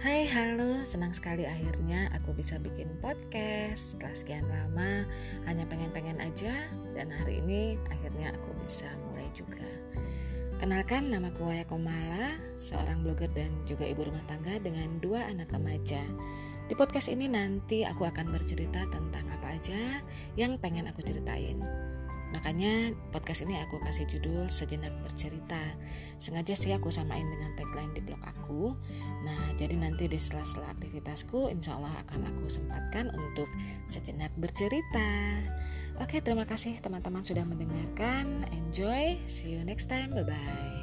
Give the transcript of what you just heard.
halo, senang sekali akhirnya aku bisa bikin podcast. Setelah sekian lama, hanya pengen-pengen aja. Dan hari ini akhirnya aku bisa mulai juga. Kenalkan nama ku Waya Komala, seorang blogger dan juga ibu rumah tangga dengan dua anak remaja. Di podcast ini nanti aku akan bercerita tentang apa aja yang pengen aku ceritain. Makanya podcast ini aku kasih judul Sejenak Bercerita. Sengaja sih aku samain dengan tagline di blog aku. Nah, jadi nanti di sela-sela aktivitasku insya Allah akan aku sempatkan untuk sejenak bercerita. Oke, terima kasih teman-teman sudah mendengarkan. Enjoy. See you next time. Bye-bye.